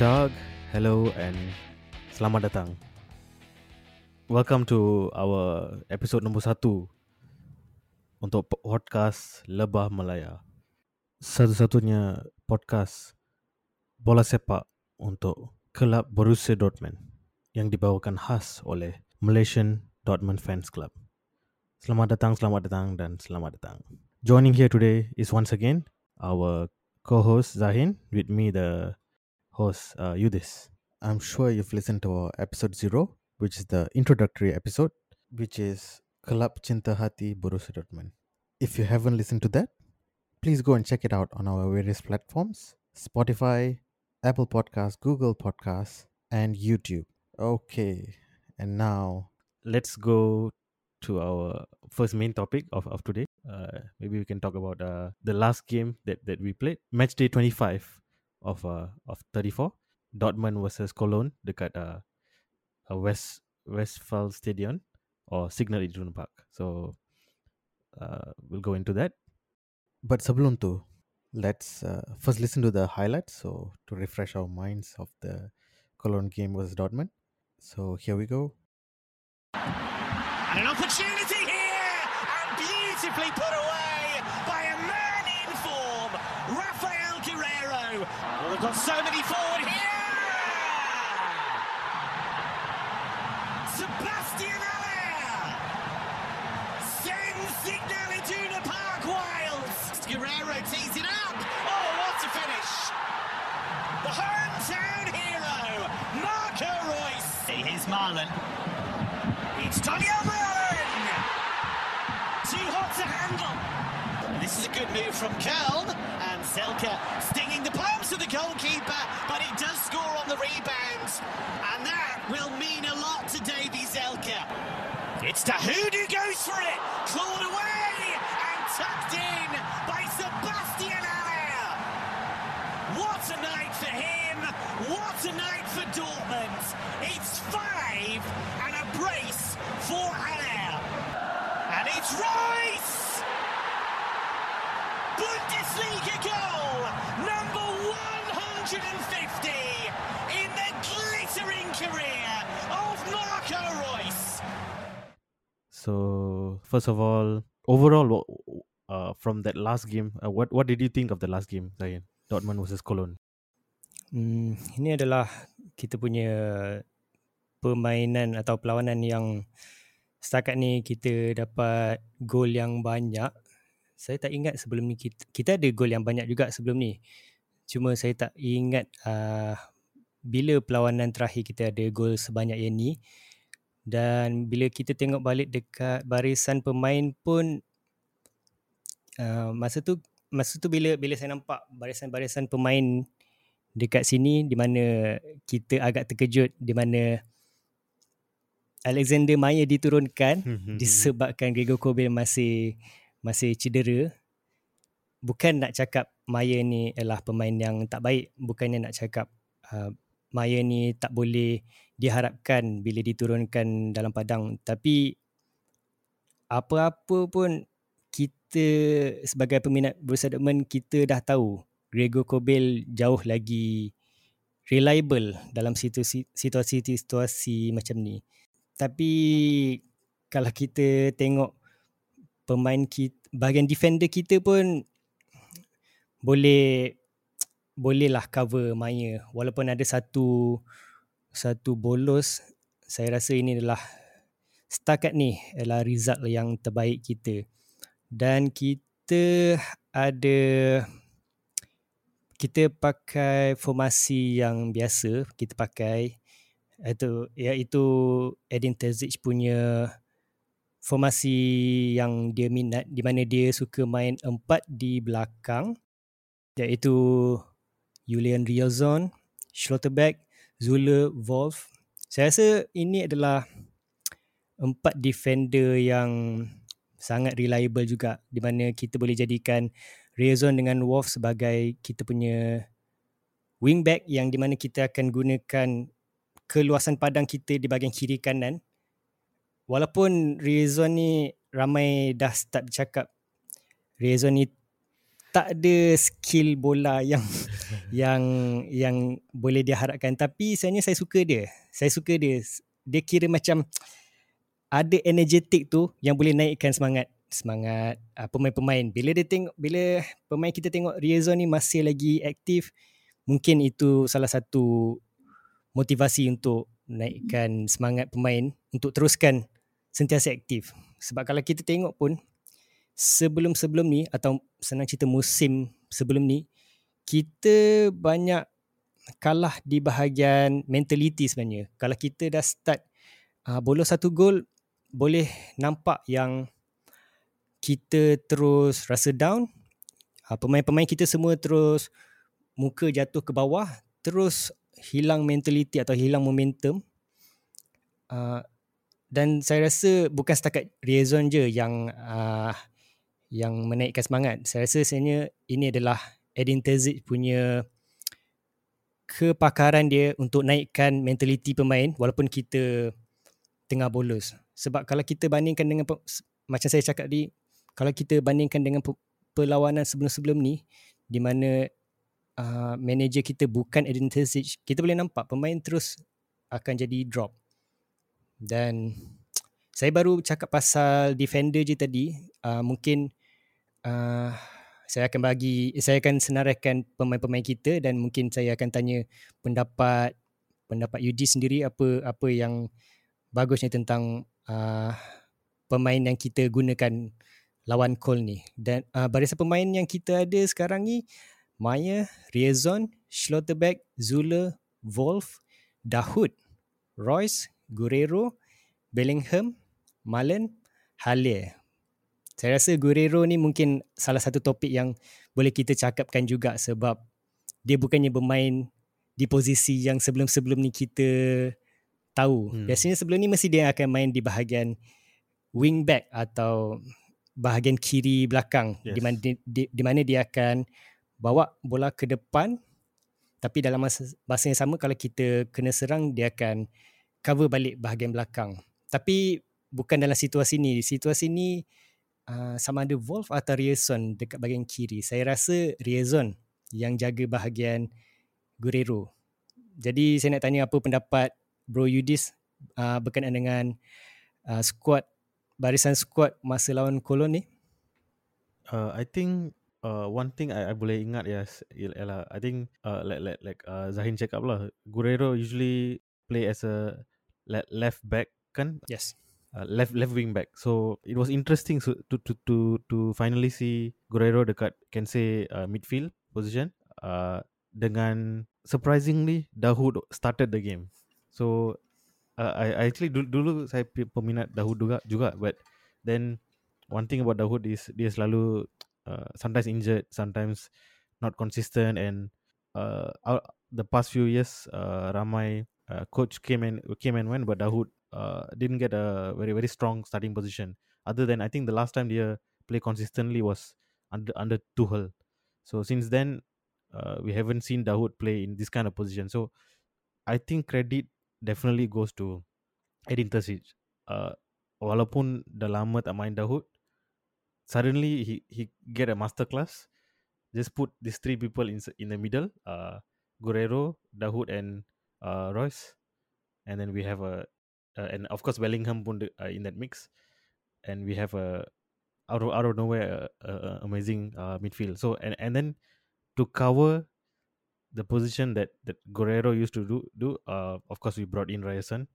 Tag, hello and selamat datang. Welcome to our episode nombor satu untuk podcast Lebah Melaya. Satu-satunya podcast bola sepak untuk kelab Borussia Dortmund yang dibawakan khas oleh Malaysian Dortmund Fans Club. Selamat datang, selamat datang dan selamat datang. Joining here today is once again our co-host Zahin with me the host uh, Yudis. I'm sure you've listened to our episode zero, which is the introductory episode, which is Kelab Cinta Hati Borussia Dortmund. If you haven't listened to that, please go and check it out on our various platforms: Spotify, Apple Podcasts, Google Podcasts, and YouTube. Okay, and now let's go to our first main topic of, of today. Uh, maybe we can talk about uh, the last game that, that we played, match day 25 of uh, of 34 Dortmund versus Cologne dekat uh, uh, West Westfall Stadium or Signal Iduna Park. So uh, we'll go into that. But sebelum tu, let's uh, first listen to the highlights so to refresh our minds of the Cologne game versus Dortmund. So here we go. And an opportunity here, and beautifully put away by a man in form, Rafael Guerrero. Well, they've got so many forward first of all, overall, uh, from that last game, uh, what what did you think of the last game, Zain? Dortmund versus Cologne. Hmm, ini adalah kita punya permainan atau perlawanan yang setakat ni kita dapat gol yang banyak. Saya tak ingat sebelum ni kita, kita ada gol yang banyak juga sebelum ni. Cuma saya tak ingat uh, bila perlawanan terakhir kita ada gol sebanyak yang ni. Dan bila kita tengok balik dekat barisan pemain pun uh, masa tu masa tu bila bila saya nampak barisan-barisan pemain dekat sini di mana kita agak terkejut di mana Alexander Maya diturunkan disebabkan Gregor Kobel masih masih cedera. Bukan nak cakap Maya ni adalah pemain yang tak baik, bukannya nak cakap uh, Maya ni tak boleh diharapkan bila diturunkan dalam padang, tapi apa-apa pun kita sebagai peminat Borussia Dortmund kita dah tahu Gregor Kobel jauh lagi reliable dalam situasi-situasi macam ni. Tapi kalau kita tengok pemain kita, bahagian defender kita pun boleh bolehlah cover Maya walaupun ada satu satu bolos saya rasa ini adalah setakat ni adalah result yang terbaik kita. Dan kita ada kita pakai formasi yang biasa kita pakai itu iaitu Edin Terzic punya formasi yang dia minat di mana dia suka main empat di belakang iaitu Julian Riazon, Schlotterbeck, Zule, Wolf. Saya rasa ini adalah empat defender yang sangat reliable juga di mana kita boleh jadikan Riazon dengan Wolf sebagai kita punya wingback yang di mana kita akan gunakan keluasan padang kita di bahagian kiri kanan walaupun Rezon ni ramai dah start bercakap Rezon ni tak ada skill bola yang yang yang boleh diharapkan tapi sebenarnya saya suka dia. Saya suka dia. Dia kira macam ada energetik tu yang boleh naikkan semangat semangat uh, pemain-pemain. Bila dia tengok bila pemain kita tengok Riazon ni masih lagi aktif, mungkin itu salah satu motivasi untuk naikkan semangat pemain untuk teruskan sentiasa aktif. Sebab kalau kita tengok pun sebelum-sebelum ni atau senang cerita musim sebelum ni kita banyak kalah di bahagian mentality sebenarnya. Kalau kita dah start uh, bolos satu gol boleh nampak yang kita terus rasa down. Uh, pemain-pemain kita semua terus muka jatuh ke bawah, terus hilang mentality atau hilang momentum. Uh, dan saya rasa bukan setakat Riazon je yang uh, yang menaikkan semangat. Saya rasa sebenarnya ini adalah Edin Terzic punya kepakaran dia untuk naikkan mentaliti pemain walaupun kita tengah bolos. Sebab kalau kita bandingkan dengan macam saya cakap tadi, kalau kita bandingkan dengan perlawanan sebelum-sebelum ni di mana uh, manager kita bukan Edin Terzic, kita boleh nampak pemain terus akan jadi drop. Dan saya baru cakap pasal defender je tadi, uh, mungkin uh, saya akan bagi saya akan senaraikan pemain-pemain kita dan mungkin saya akan tanya pendapat pendapat Yudi sendiri apa apa yang bagusnya tentang uh, pemain yang kita gunakan lawan Cole ni dan uh, barisan pemain yang kita ada sekarang ni Maya, Riazon, Schlotterbeck, Zula, Wolf, Dahoud, Royce, Guerrero, Bellingham, Malen, Halle. Saya rasa Guerrero ni mungkin salah satu topik yang boleh kita cakapkan juga sebab dia bukannya bermain di posisi yang sebelum-sebelum ni kita tahu. Hmm. Biasanya sebelum ni mesti dia akan main di bahagian wing back atau bahagian kiri belakang yes. di mana di, di, di mana dia akan bawa bola ke depan tapi dalam masa, masa yang sama kalau kita kena serang dia akan cover balik bahagian belakang. Tapi bukan dalam situasi ni. Situasi ni uh, sama ada Wolf atau Riazon dekat bahagian kiri. Saya rasa Riazon yang jaga bahagian Guerrero. Jadi saya nak tanya apa pendapat Bro Yudis uh, berkenaan dengan uh, squad barisan squad masa lawan Kolon ni? Uh, I think uh, one thing I, I boleh ingat ya ialah I think uh, like like like uh, Zahin cakap lah Guerrero usually play as a left back kan? Yes uh, left left wing back. So it was interesting so, to to to to finally see Guerrero dekat can say uh, midfield position. Uh, dengan surprisingly Dahoud started the game. So uh, I, I actually dulu, dulu saya peminat Dahoud juga juga but then one thing about Dahoud is dia selalu uh, sometimes injured, sometimes not consistent and uh, the past few years uh, ramai uh, coach came and came and went but Dahoud uh, didn't get a very very strong starting position. Other than I think the last time they play consistently was under under Tuchel. So since then, uh, we haven't seen Dahoud play in this kind of position. So I think credit definitely goes to Edin Terzic. Uh, walaupun dah tak main suddenly he he get a masterclass. Just put these three people in in the middle, uh, Guerrero, Dahoud, and uh, Royce, and then we have a and of course Bellingham uh, in that mix, and we have a out of out of nowhere uh, uh, amazing uh, midfield. So and and then to cover the position that that Guerrero used to do do uh, of course we brought in Ryerson.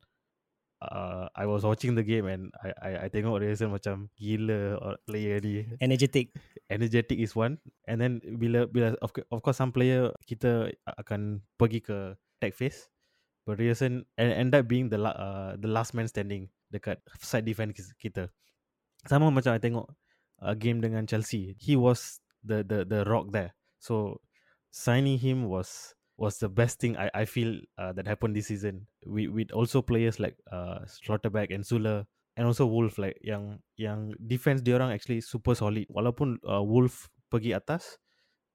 Uh, I was watching the game and I I, I tengok Ryerson macam gila or player ni. Energetic. Energetic is one. And then bila bila of of course some player kita akan pergi ke tag phase Ryerson end up being the uh, the last man standing dekat side defense kita. Sama macam I tengok uh, game dengan Chelsea. He was the the the rock there. So signing him was was the best thing I I feel uh, that happened this season. We with also players like uh, Slotterback and Sula and also Wolf like yang yang defense dia orang actually super solid. Walaupun uh, Wolf pergi atas,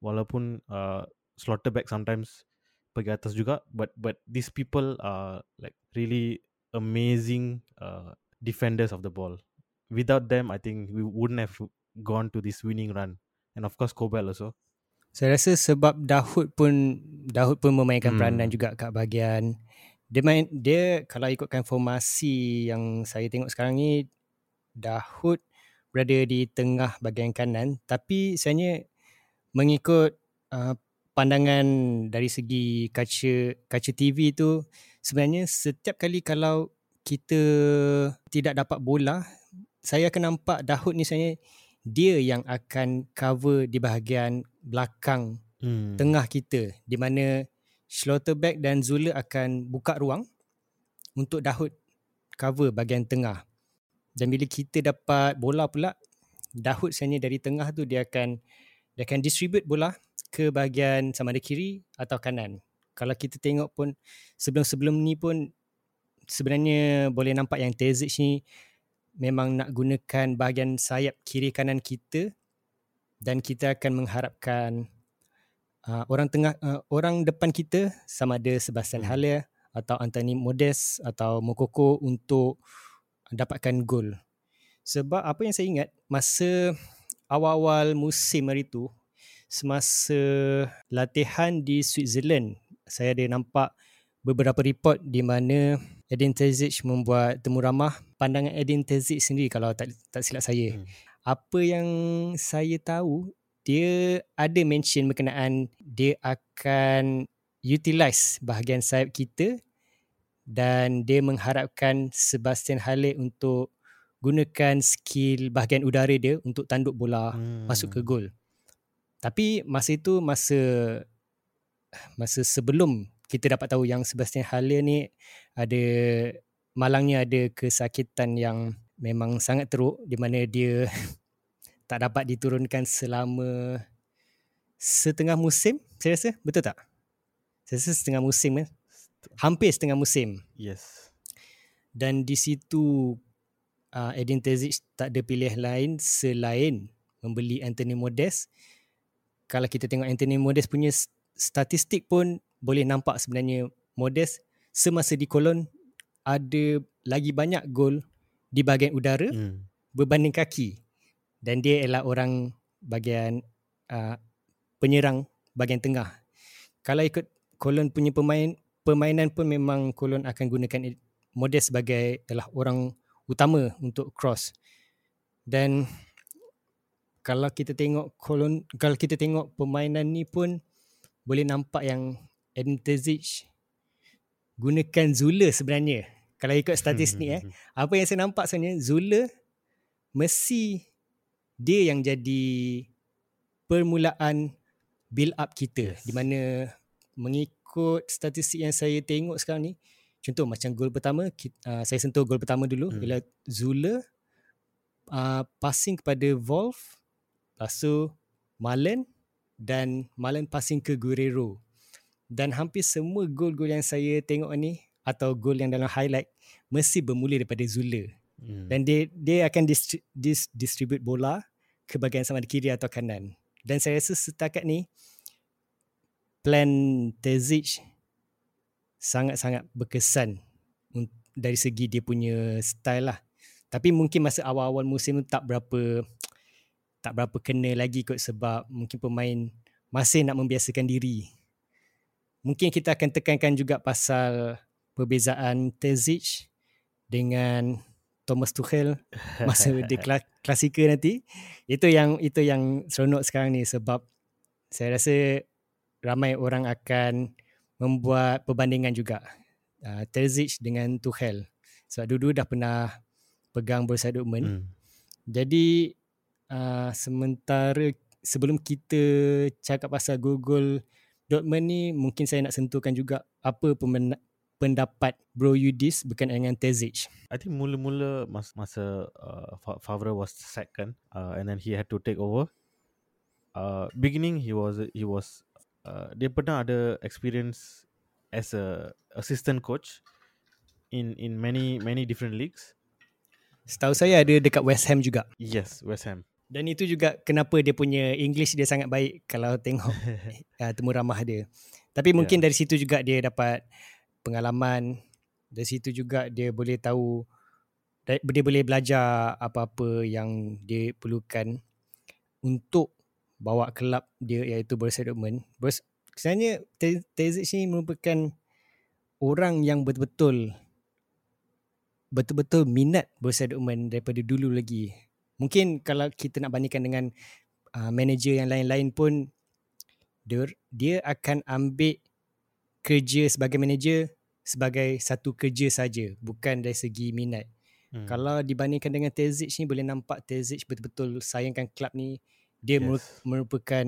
walaupun uh, Slotterback sometimes pergi atas juga but but these people are like really amazing uh, defenders of the ball without them i think we wouldn't have gone to this winning run and of course Kobel also. Saya rasa sebab Dahoud pun Dahoud pun memainkan Hmm. peranan juga kat bahagian dia main dia kalau ikutkan formasi yang saya tengok sekarang ni Dahoud berada di tengah bahagian kanan tapi sebenarnya mengikut uh, pandangan dari segi kaca kaca TV tu sebenarnya setiap kali kalau kita tidak dapat bola saya akan nampak Dahoud ni sebenarnya dia yang akan cover di bahagian belakang Hmm. tengah kita di mana Schlotterbeck dan Zula akan buka ruang untuk Dahoud cover bahagian tengah. Dan bila kita dapat bola pula, Dahoud sebenarnya dari tengah tu dia akan dia akan distribute bola ke bahagian sama ada kiri atau kanan. Kalau kita tengok pun sebelum-sebelum ni pun sebenarnya boleh nampak yang Terzic ni memang nak gunakan bahagian sayap kiri kanan kita dan kita akan mengharapkan uh, orang tengah uh, orang depan kita sama ada Sebastian Hmm. Haller atau Anthony Modest atau Mokoko untuk dapatkan gol. Sebab apa yang saya ingat masa awal-awal musim hari tu semasa latihan di Switzerland saya ada nampak beberapa report di mana Edin Terzic membuat temu ramah pandangan Edin Terzic sendiri kalau tak tak silap saya. Hmm. Apa yang saya tahu dia ada mention berkenaan dia akan utilize bahagian sayap kita dan dia mengharapkan Sebastian Haller untuk gunakan skill bahagian udara dia untuk tanduk bola Hmm. masuk ke gol. Tapi masa itu masa masa sebelum kita dapat tahu yang Sebastian Haller ni ada malangnya ada kesakitan yang memang sangat teruk di mana dia tak dapat diturunkan selama setengah musim saya rasa betul tak? Saya rasa setengah musim kan? Hampir setengah musim Yes. dan di situ uh, Edin Terzic tak ada pilihan lain selain membeli Anthony Modest. Kalau kita tengok Anthony Modest punya statistik pun boleh nampak sebenarnya Modest semasa di Cologne ada lagi banyak gol di bahagian udara Hmm. berbanding kaki. Dan dia ialah orang bahagian uh, penyerang bahagian tengah. Kalau ikut Cologne punya pemain permainan pun memang Cologne akan gunakan Modest sebagai adalah orang utama untuk cross. Dan kalau kita tengok Cologne kalau kita tengok permainan ni pun boleh nampak yang Edin Terzic gunakan Zula sebenarnya. Kalau ikut statistik eh apa yang saya nampak sebenarnya Zula mesti dia yang jadi permulaan build up kita Yes. di mana mengikut statistik yang saya tengok sekarang ni contoh macam gol pertama kita, uh, saya sentuh gol pertama dulu Hmm. hmm. ialah Zula uh, passing kepada Wolf lepas tu Malen dan Malen passing ke Guerrero dan hampir semua gol-gol yang saya tengok ni atau gol yang dalam highlight mesti bermula daripada Zula Hmm. dan dia dia akan distri, dis, distribute bola ke bahagian sama ada kiri atau kanan. Dan saya rasa setakat ni plan Terzic sangat-sangat berkesan dari segi dia punya style lah. Tapi mungkin masa awal-awal musim tu tak berapa tak berapa kena lagi kot sebab mungkin pemain masih nak membiasakan diri. Mungkin kita akan tekankan juga pasal perbezaan Terzic dengan Thomas Tuchel masa kla- klasika nanti. Itu yang itu yang seronok sekarang ni sebab saya rasa ramai orang akan membuat perbandingan juga. Uh, Terzic dengan Tuchel. Sebab dulu dah pernah pegang Borussia Dortmund. Hmm. Jadi uh, sementara sebelum kita cakap pasal gol-gol Dortmund ni mungkin saya nak sentuhkan juga apa pemen- pendapat Bro Yudis berkenaan dengan Terzic. I think mula-mula mas, masa uh, Fa- Favre was second uh, and then he had to take over. Uh, beginning he was he was uh, dia pernah ada experience as a assistant coach in in many many different leagues. Setahu saya ada dekat West Ham juga. Yes, West Ham. Dan itu juga kenapa dia punya English dia sangat baik kalau tengok uh, temu ramah dia. Tapi mungkin Ya. dari situ juga dia dapat pengalaman. Dari situ juga dia boleh tahu dia boleh belajar apa-apa yang dia perlukan untuk bawa kelab dia iaitu Borussia Dortmund. Sebenarnya Terzic ni merupakan orang yang betul-betul betul-betul minat Borussia Dortmund daripada dulu lagi. Mungkin kalau kita nak bandingkan dengan uh, manager yang lain-lain pun dia, dia akan ambil kerja sebagai manager sebagai satu kerja saja bukan dari segi minat. Hmm. Kalau dibandingkan dengan Terzic ni boleh nampak Terzic betul-betul sayangkan klub ni. Dia yes. merupakan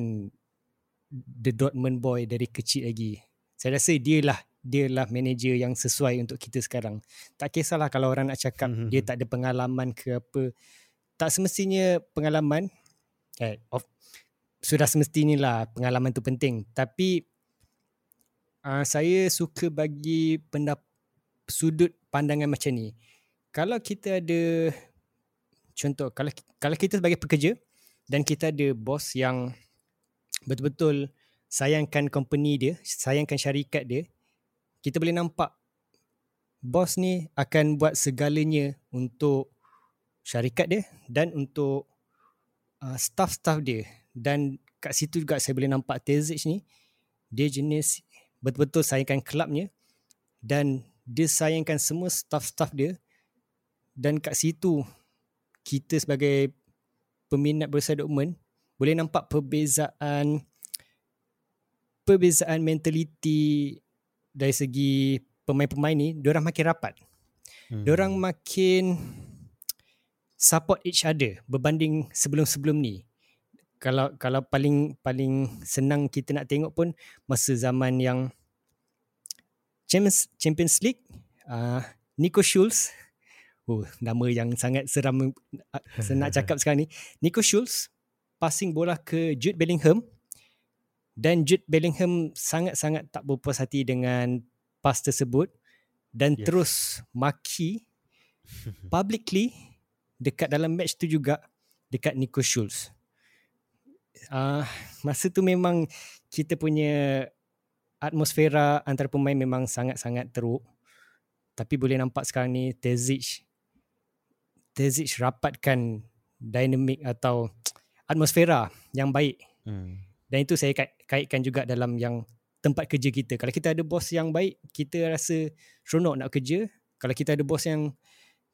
the Dortmund boy dari kecil lagi. Saya rasa dia lah dia lah manager yang sesuai untuk kita sekarang. Tak kisahlah kalau orang nak cakap hmm. dia tak ada pengalaman ke apa. Tak semestinya pengalaman. Eh, of, sudah semestinya lah pengalaman tu penting. Tapi uh, saya suka bagi pendap- sudut pandangan macam ni. Kalau kita ada contoh kalau kalau kita sebagai pekerja dan kita ada bos yang betul-betul sayangkan company dia, sayangkan syarikat dia, kita boleh nampak bos ni akan buat segalanya untuk syarikat dia dan untuk uh, staff-staff dia dan kat situ juga saya boleh nampak Terzic ni dia jenis betul-betul sayangkan kelabnya dan dia sayangkan semua staff-staff dia dan kat situ kita sebagai peminat Borussia Dortmund boleh nampak perbezaan perbezaan mentaliti dari segi pemain-pemain ni diorang makin rapat. Hmm. Diorang makin support each other berbanding sebelum-sebelum ni. Kalau kalau paling paling senang kita nak tengok pun masa zaman yang Champions Champions League uh, Nico Schulz Oh, nama yang sangat seram saya nak cakap sekarang ni. Nico Schulz passing bola ke Jude Bellingham dan Jude Bellingham sangat-sangat tak berpuas hati dengan pass tersebut dan yes. terus maki publicly dekat dalam match tu juga dekat Nico Schulz. Uh, masa tu memang kita punya atmosfera antara pemain memang sangat-sangat teruk. Tapi boleh nampak sekarang ni Terzic Terzic rapatkan dinamik atau atmosfera yang baik. Hmm. Dan itu saya kait, kaitkan juga dalam yang tempat kerja kita. Kalau kita ada bos yang baik, kita rasa seronok nak kerja. Kalau kita ada bos yang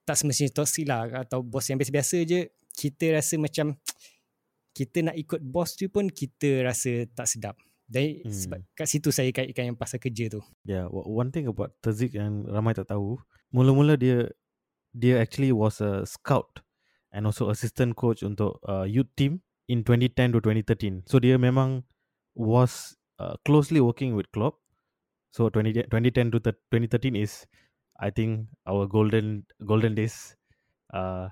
tak semestinya toksik lah atau bos yang biasa-biasa je, kita rasa macam kita nak ikut bos tu pun kita rasa tak sedap. Dan hmm. sebab kat situ saya kaitkan yang pasal kerja tu. Yeah, one thing about Terzic yang ramai tak tahu, mula-mula dia dia actually was a scout and also assistant coach untuk uh, youth team in 2010 to 2013. So dia memang was uh, closely working with Klopp. So 20, 2010 to 2013 is I think our golden golden days uh,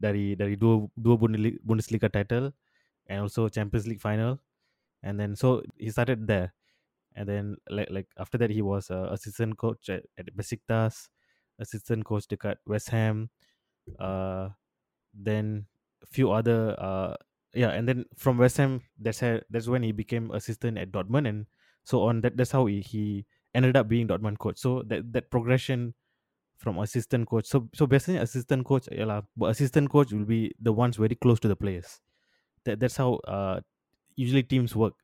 dari dari dua dua Bundesliga title and also Champions League final. And then so he started there. And then like like after that he was a assistant coach at, at Besiktas assistant coach dekat West Ham. Uh, then few other uh, yeah, and then from West Ham, that's how, that's when he became assistant at Dortmund, and so on. That that's how he, he ended up being Dortmund coach. So that that progression from assistant coach. So so basically assistant coach, but assistant coach will be the ones very close to the players. That that's how uh usually teams work.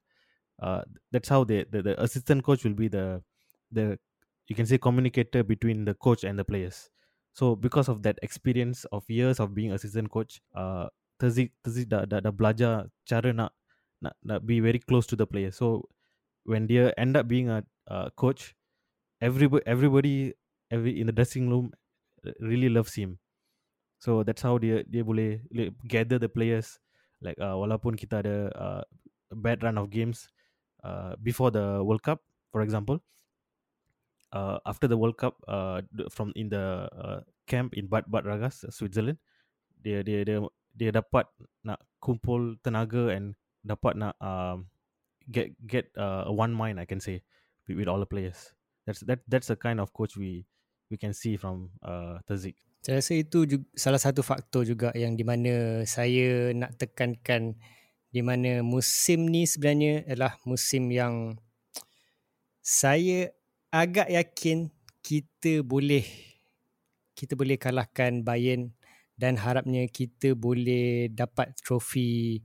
Uh, that's how they the, the assistant coach will be the the you can say communicator between the coach and the players. So because of that experience of years of being assistant coach, uh, belajar cara nak nak nak be very close to the players. So when dia end up being a uh, coach, everybody everybody every in the dressing room really loves him. So that's how dia dia boleh gather the players. Like uh, walaupun kita ada uh, bad run of games uh, before the World Cup, for example, uh, after the World Cup uh, from in the uh, camp in Bad Bad Ragas, Switzerland, dia dia dia dia dapat nak kumpul tenaga and dapat nak um, get get uh, one mind I can say with, with all the players. That's that that's the kind of coach we we can see from uh, Terzic. Saya rasa itu juga, salah satu faktor juga yang di mana saya nak tekankan di mana musim ni sebenarnya adalah musim yang saya agak yakin kita boleh kita boleh kalahkan Bayern dan harapnya kita boleh dapat trofi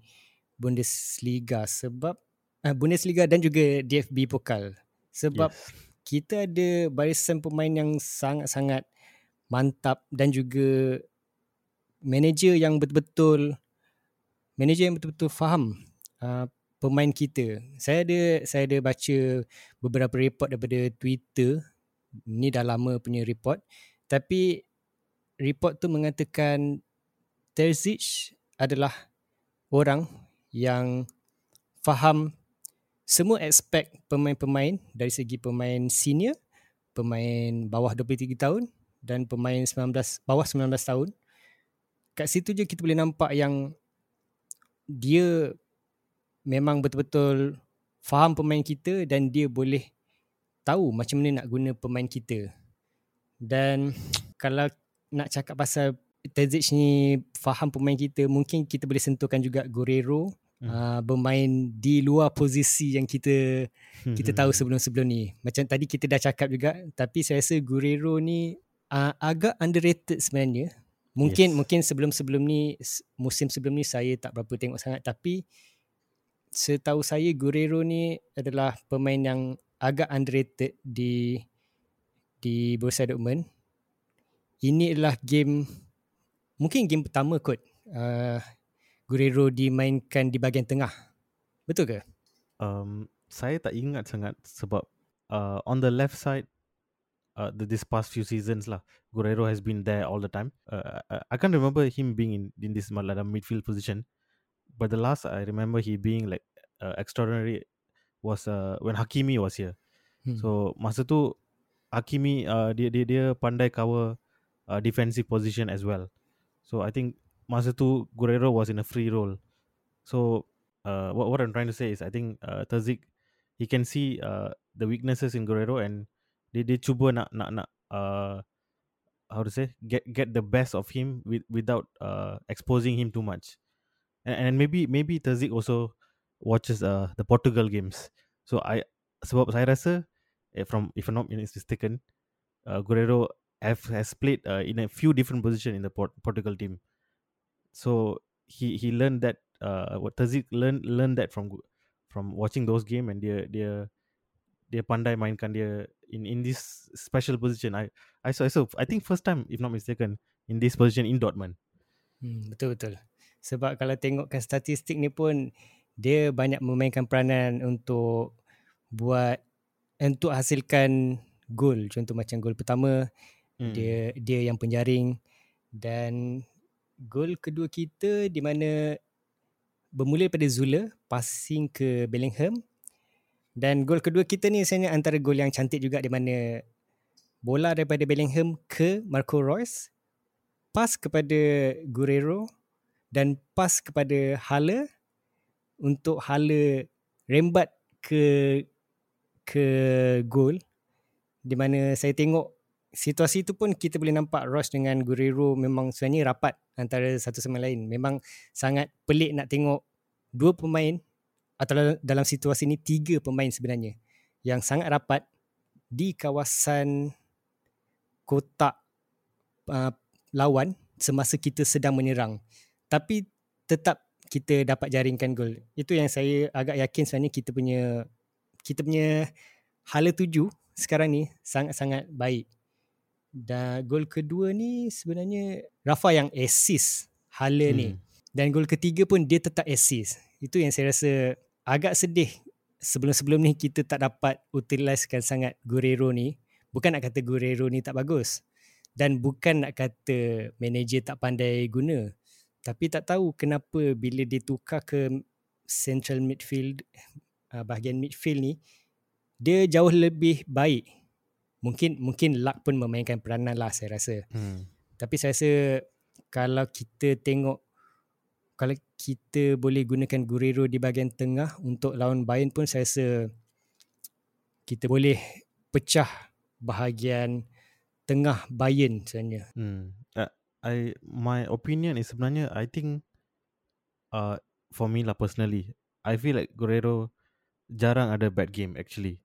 Bundesliga sebab uh, Bundesliga dan juga DFB Pokal. Sebab Yes. Kita ada barisan pemain yang sangat-sangat mantap dan juga manager yang betul-betul manager yang betul-betul faham uh, pemain kita. Saya ada saya ada baca beberapa report daripada Twitter. Ni dah lama punya report. Tapi report tu mengatakan Terzic adalah orang yang faham semua aspek pemain-pemain dari segi pemain senior, pemain bawah 23 tahun dan pemain 19 bawah 19 tahun. Kat situ je kita boleh nampak yang dia memang betul-betul faham pemain kita dan dia boleh tahu macam mana nak guna pemain kita. Dan kalau nak cakap pasal Terzic ni faham pemain kita, mungkin kita boleh sentuhkan juga Guerrero Hmm. uh, bermain di luar posisi yang kita kita tahu Hmm. sebelum-sebelum ni. Macam tadi kita dah cakap juga, tapi saya rasa Guerrero ni uh, agak underrated sebenarnya. Mungkin Yes. mungkin sebelum-sebelum ni musim sebelum ni saya tak berapa tengok sangat tapi setahu saya Guerrero ni adalah pemain yang agak underrated di di Borussia Dortmund. Ini adalah game mungkin game pertama kot uh, Guerrero dimainkan di bahagian tengah. Betul ke? Um, saya tak ingat sangat sebab uh, on the left side, uh, the, this past few seasons lah, Guerrero has been there all the time. Uh, I, I can't remember him being in, in this Malada midfield position, but the last I remember he being like uh, extraordinary was uh, when Hakimi was here. Hmm. So masa tu Hakimi uh, dia dia dia pandai cover uh, defensive position as well. So I think masa tu Guerrero was in a free role. So uh, what what I'm trying to say is I think uh, Terzic he can see uh, the weaknesses in Guerrero and they dia cuba nak nak nak uh, how to say get get the best of him with, without uh, exposing him too much. And, and maybe maybe Terzic also watches uh, the Portugal games. So I sebab saya rasa eh, from if I'm not mistaken, uh, Guerrero have, has played uh, in a few different positions in the Port- Portugal team. So he he learned that uh, what Terzic learn learned that from from watching those game and dia dia dia pandai mainkan dia in in this special position. I I saw so I think first time if not mistaken in this position in Dortmund. Hmm, betul betul. Sebab kalau tengokkan statistik ni pun dia banyak memainkan peranan untuk buat untuk hasilkan gol. Contoh macam gol pertama Hmm. dia dia yang penjaring dan gol kedua kita di mana bermula daripada Zula passing ke Bellingham. Dan gol kedua kita ni sebenarnya antara gol yang cantik juga di mana bola daripada Bellingham ke Marco Reus pas kepada Guerrero dan pas kepada Hala untuk Hala rembat ke ke gol di mana saya tengok situasi tu pun kita boleh nampak Ross dengan Guerrero memang sebenarnya rapat antara satu sama lain. Memang sangat pelik nak tengok dua pemain atau dalam- situasi ni tiga pemain sebenarnya yang sangat rapat di kawasan kotak uh, lawan semasa kita sedang menyerang. Tapi tetap kita dapat jaringkan gol. Itu yang saya agak yakin sebenarnya kita punya kita punya hala tuju sekarang ni sangat-sangat baik. Dan gol kedua ni sebenarnya Rafa yang assist hala hmm. ni. Dan gol ketiga pun dia tetap assist. Itu yang saya rasa agak sedih. Sebelum-sebelum ni kita tak dapat utilisekan sangat Guerrero ni. Bukan nak kata Guerrero ni tak bagus. Dan bukan nak kata manager tak pandai guna. Tapi tak tahu kenapa bila dia tukar ke central midfield, uh, bahagian midfield ni, dia jauh lebih baik. Mungkin mungkin luck pun memainkan peranan lah saya rasa. Hmm. Tapi saya rasa kalau kita tengok kalau kita boleh gunakan Guerrero di bahagian tengah untuk lawan Bayern pun saya rasa kita boleh pecah bahagian tengah Bayern sebenarnya. Hmm. Uh, I my opinion is sebenarnya I think uh for me lah personally I feel like Guerrero jarang ada bad game actually.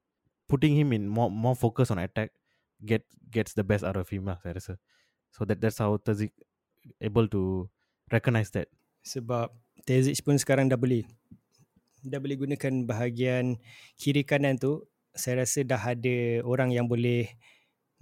Putting him in more more focus on attack get gets the best out of him lah saya rasa. So that that's how Terzic able to recognize that. Sebab Terzic pun sekarang dah boleh dah boleh gunakan bahagian kiri kanan tu saya rasa dah ada orang yang boleh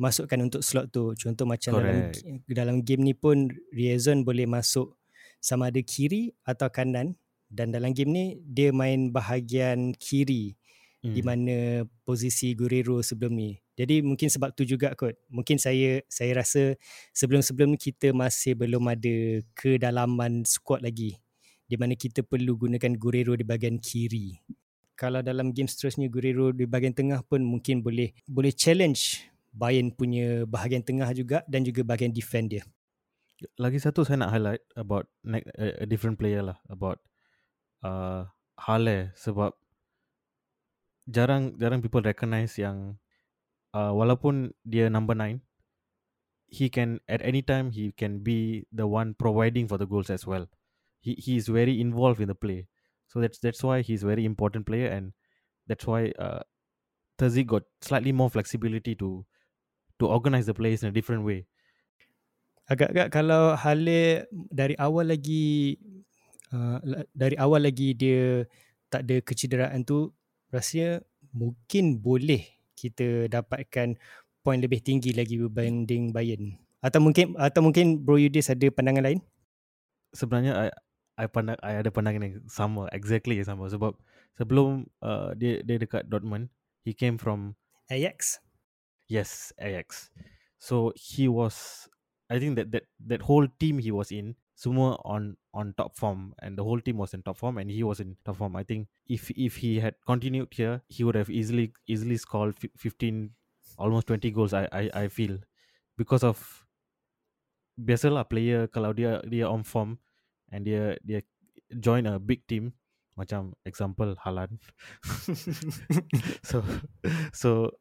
masukkan untuk slot tu contoh macam dalam Correct. dalam game ni pun Riazon boleh masuk sama ada kiri atau kanan dan dalam game ni dia main bahagian kiri Hmm. di mana posisi Guerrero sebelum ni. Jadi mungkin sebab tu juga kot. Mungkin saya saya rasa sebelum-sebelum ni kita masih belum ada kedalaman squad lagi di mana kita perlu gunakan Guerrero di bahagian kiri. Kalau dalam game seterusnya Guerrero di bahagian tengah pun mungkin boleh boleh challenge Bayern punya bahagian tengah juga dan juga bahagian defend dia. Lagi satu saya nak highlight about ne- a, a different player lah about uh, Halle sebab jarang jarang people recognize yang uh, walaupun dia number 9 he can at any time he can be the one providing for the goals as well. He he is very involved in the play. So that's that's why he's very important player and that's why uh Terzi got slightly more flexibility to to organize the plays in a different way. Agak-agak kalau Hale dari awal lagi uh, dari awal lagi dia tak ada kecederaan tu rasanya mungkin boleh kita dapatkan poin lebih tinggi lagi berbanding Bayern. Atau mungkin atau mungkin Bro Yudis ada pandangan lain? sebenarnya I I pandang I ada pandangan yang sama exactly yang sama sebab sebelum uh, dia dia dekat Dortmund he came from Ajax? yes Ajax so he was I think that that that whole team he was in semua on on top form and the whole team was in top form and he was in top form. I think if if he had continued here he would have easily easily scored fi- 15 almost 20 goals I I I feel. Because of biasalah player kalau dia dia on form and dia dia join a big team macam example Haaland. So so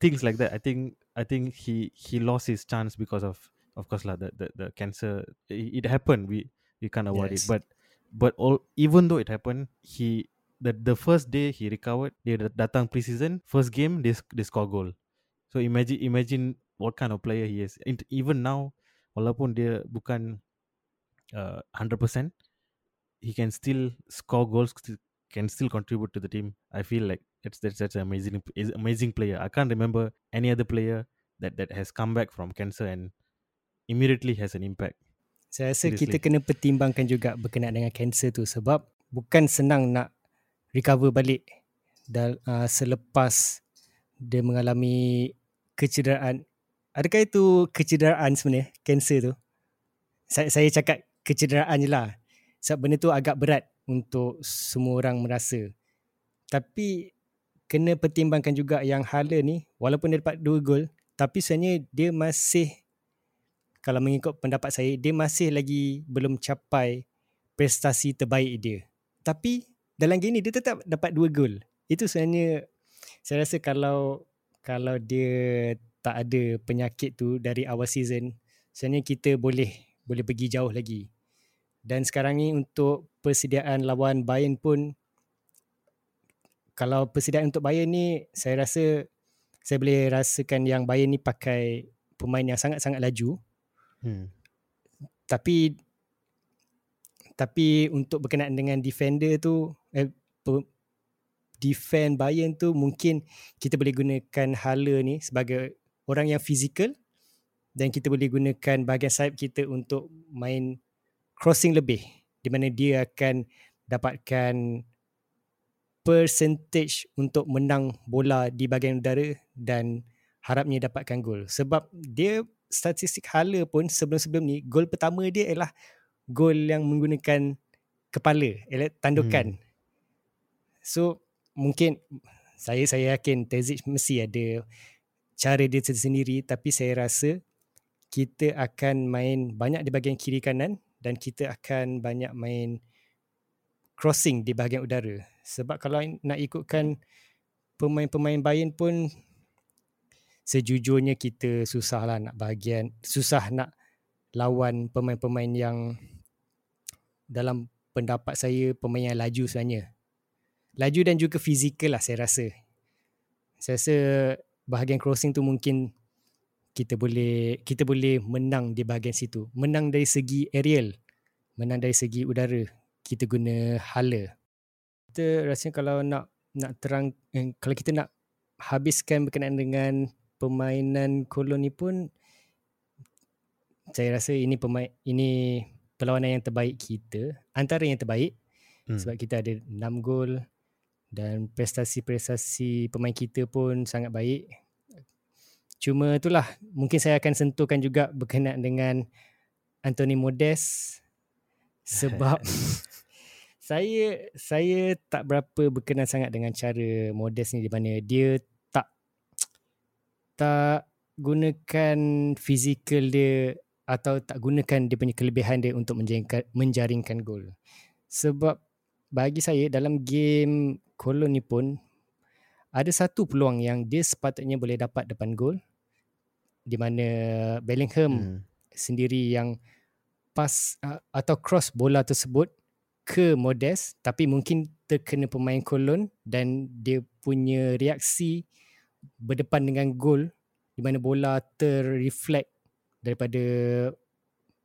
things like that i think i think he he lost his chance because of of course lah the the, the cancer it, it happened we we can't avoid Yes. it but but all even though it happened he the the first day he recovered dat- datang preseason first game they, they score goal. So imagine imagine what kind of player he is. In- even now walaupun dia bukan uh, 100% he can still score goals can still contribute to the team. I feel like it's that's that's an amazing is amazing player. I can't remember any other player that that has come back from cancer and immediately has an impact Saya rasa kita Seriously. kena pertimbangkan juga berkenaan dengan kanser tu sebab bukan senang nak recover balik dal, uh, selepas dia mengalami kecederaan. Adakah itu kecederaan sebenarnya, kanser tu? Saya, saya cakap kecederaan je lah. Sebab benda tu agak berat untuk semua orang merasa. Tapi kena pertimbangkan juga yang Hala ni walaupun dia dapat 2 gol tapi sebenarnya dia masih kalau mengikut pendapat saya dia masih lagi belum capai prestasi terbaik dia. Tapi dalam game ni dia tetap dapat 2 gol. Itu sebenarnya saya rasa kalau kalau dia tak ada penyakit tu dari awal season sebenarnya kita boleh boleh pergi jauh lagi. Dan sekarang ni untuk persediaan lawan Bayern pun kalau persediaan untuk Bayern ni saya rasa saya boleh rasakan yang Bayern ni pakai pemain yang sangat-sangat laju hmm. tapi tapi untuk berkenaan dengan defender tu eh, defend Bayern tu mungkin kita boleh gunakan Hala ni sebagai orang yang fizikal dan kita boleh gunakan bahagian sayap kita untuk main crossing lebih di mana dia akan dapatkan percentage untuk menang bola di bahagian udara dan harapnya dapatkan gol sebab dia statistik Hala pun sebelum-sebelum ni gol pertama dia ialah gol yang menggunakan kepala ialah tandukan. Hmm. So mungkin saya saya yakin Terzic mesti ada cara dia sendiri tapi saya rasa kita akan main banyak di bahagian kiri kanan dan kita akan banyak main crossing di bahagian udara. Sebab kalau nak ikutkan pemain-pemain Bayern pun sejujurnya kita susah lah nak bahagian susah nak lawan pemain-pemain yang dalam pendapat saya pemain yang laju sebenarnya. Laju dan juga fizikal lah saya rasa. Saya rasa bahagian crossing tu mungkin kita boleh kita boleh menang di bahagian situ. Menang dari segi aerial, menang dari segi udara. kita guna hala. Kita rasanya kalau nak nak terang eh, kalau kita nak habiskan berkenaan dengan permainan kolon ni pun saya rasa ini pemain ini perlawanan yang terbaik kita antara yang terbaik hmm. sebab kita ada 6 gol dan prestasi-prestasi pemain kita pun sangat baik. Cuma itulah mungkin saya akan sentuhkan juga berkenaan dengan Anthony Modest sebab saya saya tak berapa berkenan sangat dengan cara Modest ni di mana dia tak gunakan fizikal dia atau tak gunakan dia punya kelebihan dia untuk menjaringkan, menjaringkan gol. Sebab bagi saya dalam game Cologne ni pun ada satu peluang yang dia sepatutnya boleh dapat depan gol di mana Bellingham hmm. sendiri yang pas uh, atau cross bola tersebut ke Modest tapi mungkin terkena pemain Cologne dan dia punya reaksi berdepan dengan gol di mana bola terreflect daripada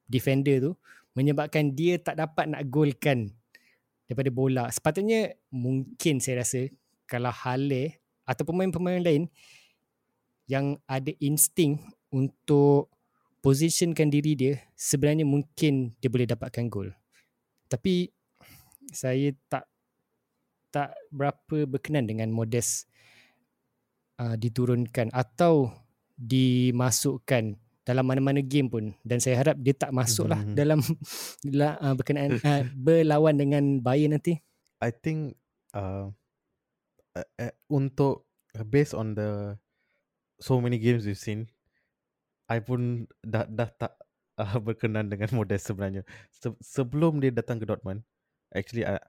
defender tu menyebabkan dia tak dapat nak golkan daripada bola. Sepatutnya mungkin saya rasa kalau Hale atau pemain-pemain lain yang ada insting untuk positionkan diri dia sebenarnya mungkin dia boleh dapatkan gol. Tapi saya tak tak berapa berkenan dengan Modest uh, diturunkan atau dimasukkan dalam mana-mana game pun dan saya harap dia tak masuk lah mm-hmm. dalam uh, berkenaan uh, berlawan dengan Bayern nanti. I think uh, uh, uh, untuk uh, based on the so many games we've seen, I pun dah dah tak uh, berkenan dengan Modest sebenarnya. Se- sebelum dia datang ke Dortmund, actually I,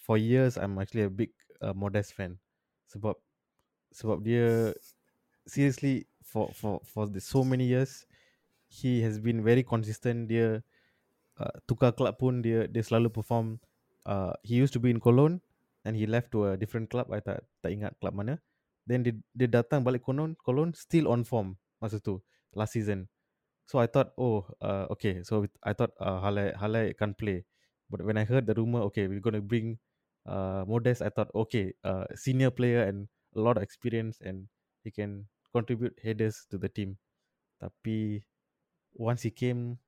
for years I'm actually a big uh, Modest fan sebab sebab dia seriously for for for the so many years he has been very consistent. Dia uh, tukar club pun dia dia selalu perform uh, he used to be in Cologne and he left to a different club. I tak tak ingat club mana. Then dia dia datang balik Cologne Cologne still on form masa tu last season. So I thought oh uh, okay. So I thought uh, Halai Halai can play. But when I heard the rumor okay we're going to bring uh, Modest I thought okay uh, senior player and a lot of experience and he can contribute headers to the team tapi once he came,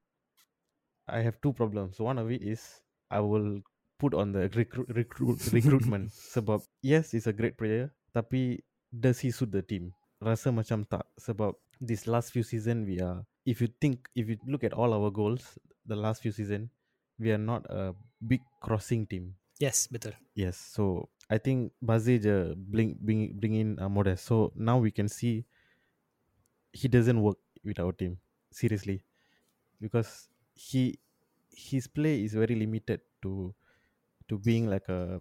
I have two problems. One of it is I will put on the recruit, recruit recruitment. sebab yes, he's a great player, tapi does he suit the team? Rasa macam tak. Sebab this last few season we are, if you think, if you look at all our goals, the last few season, we are not a big crossing team. Yes, betul. Yes, so I think je bring, bring, bring in uh, Modest. So now we can see he doesn't work with our team seriously. Because he his play is very limited to to being like a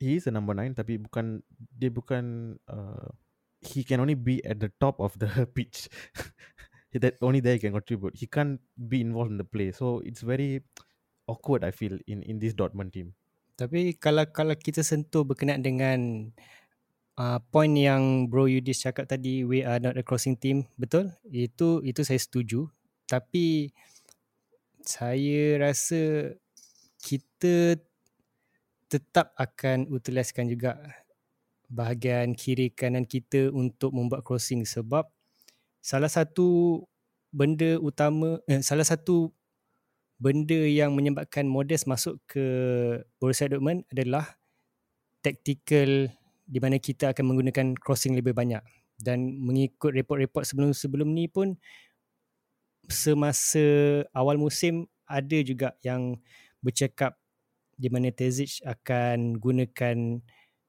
he is a number nine tapi bukan dia bukan uh, he can only be at the top of the pitch. That only there he can contribute. He can't be involved in the play. So it's very awkward I feel in in this Dortmund team tapi kalau kalau kita sentuh berkenaan dengan uh, point yang bro Yudis cakap tadi we are not a crossing team betul? Itu itu saya setuju. Tapi saya rasa kita tetap akan utiliskan juga bahagian kiri kanan kita untuk membuat crossing sebab salah satu benda utama eh, salah satu benda yang menyebabkan Modest masuk ke Borussia Dortmund adalah tactical di mana kita akan menggunakan crossing lebih banyak dan mengikut report-report sebelum-sebelum ni pun semasa awal musim ada juga yang bercakap di mana Tezic akan gunakan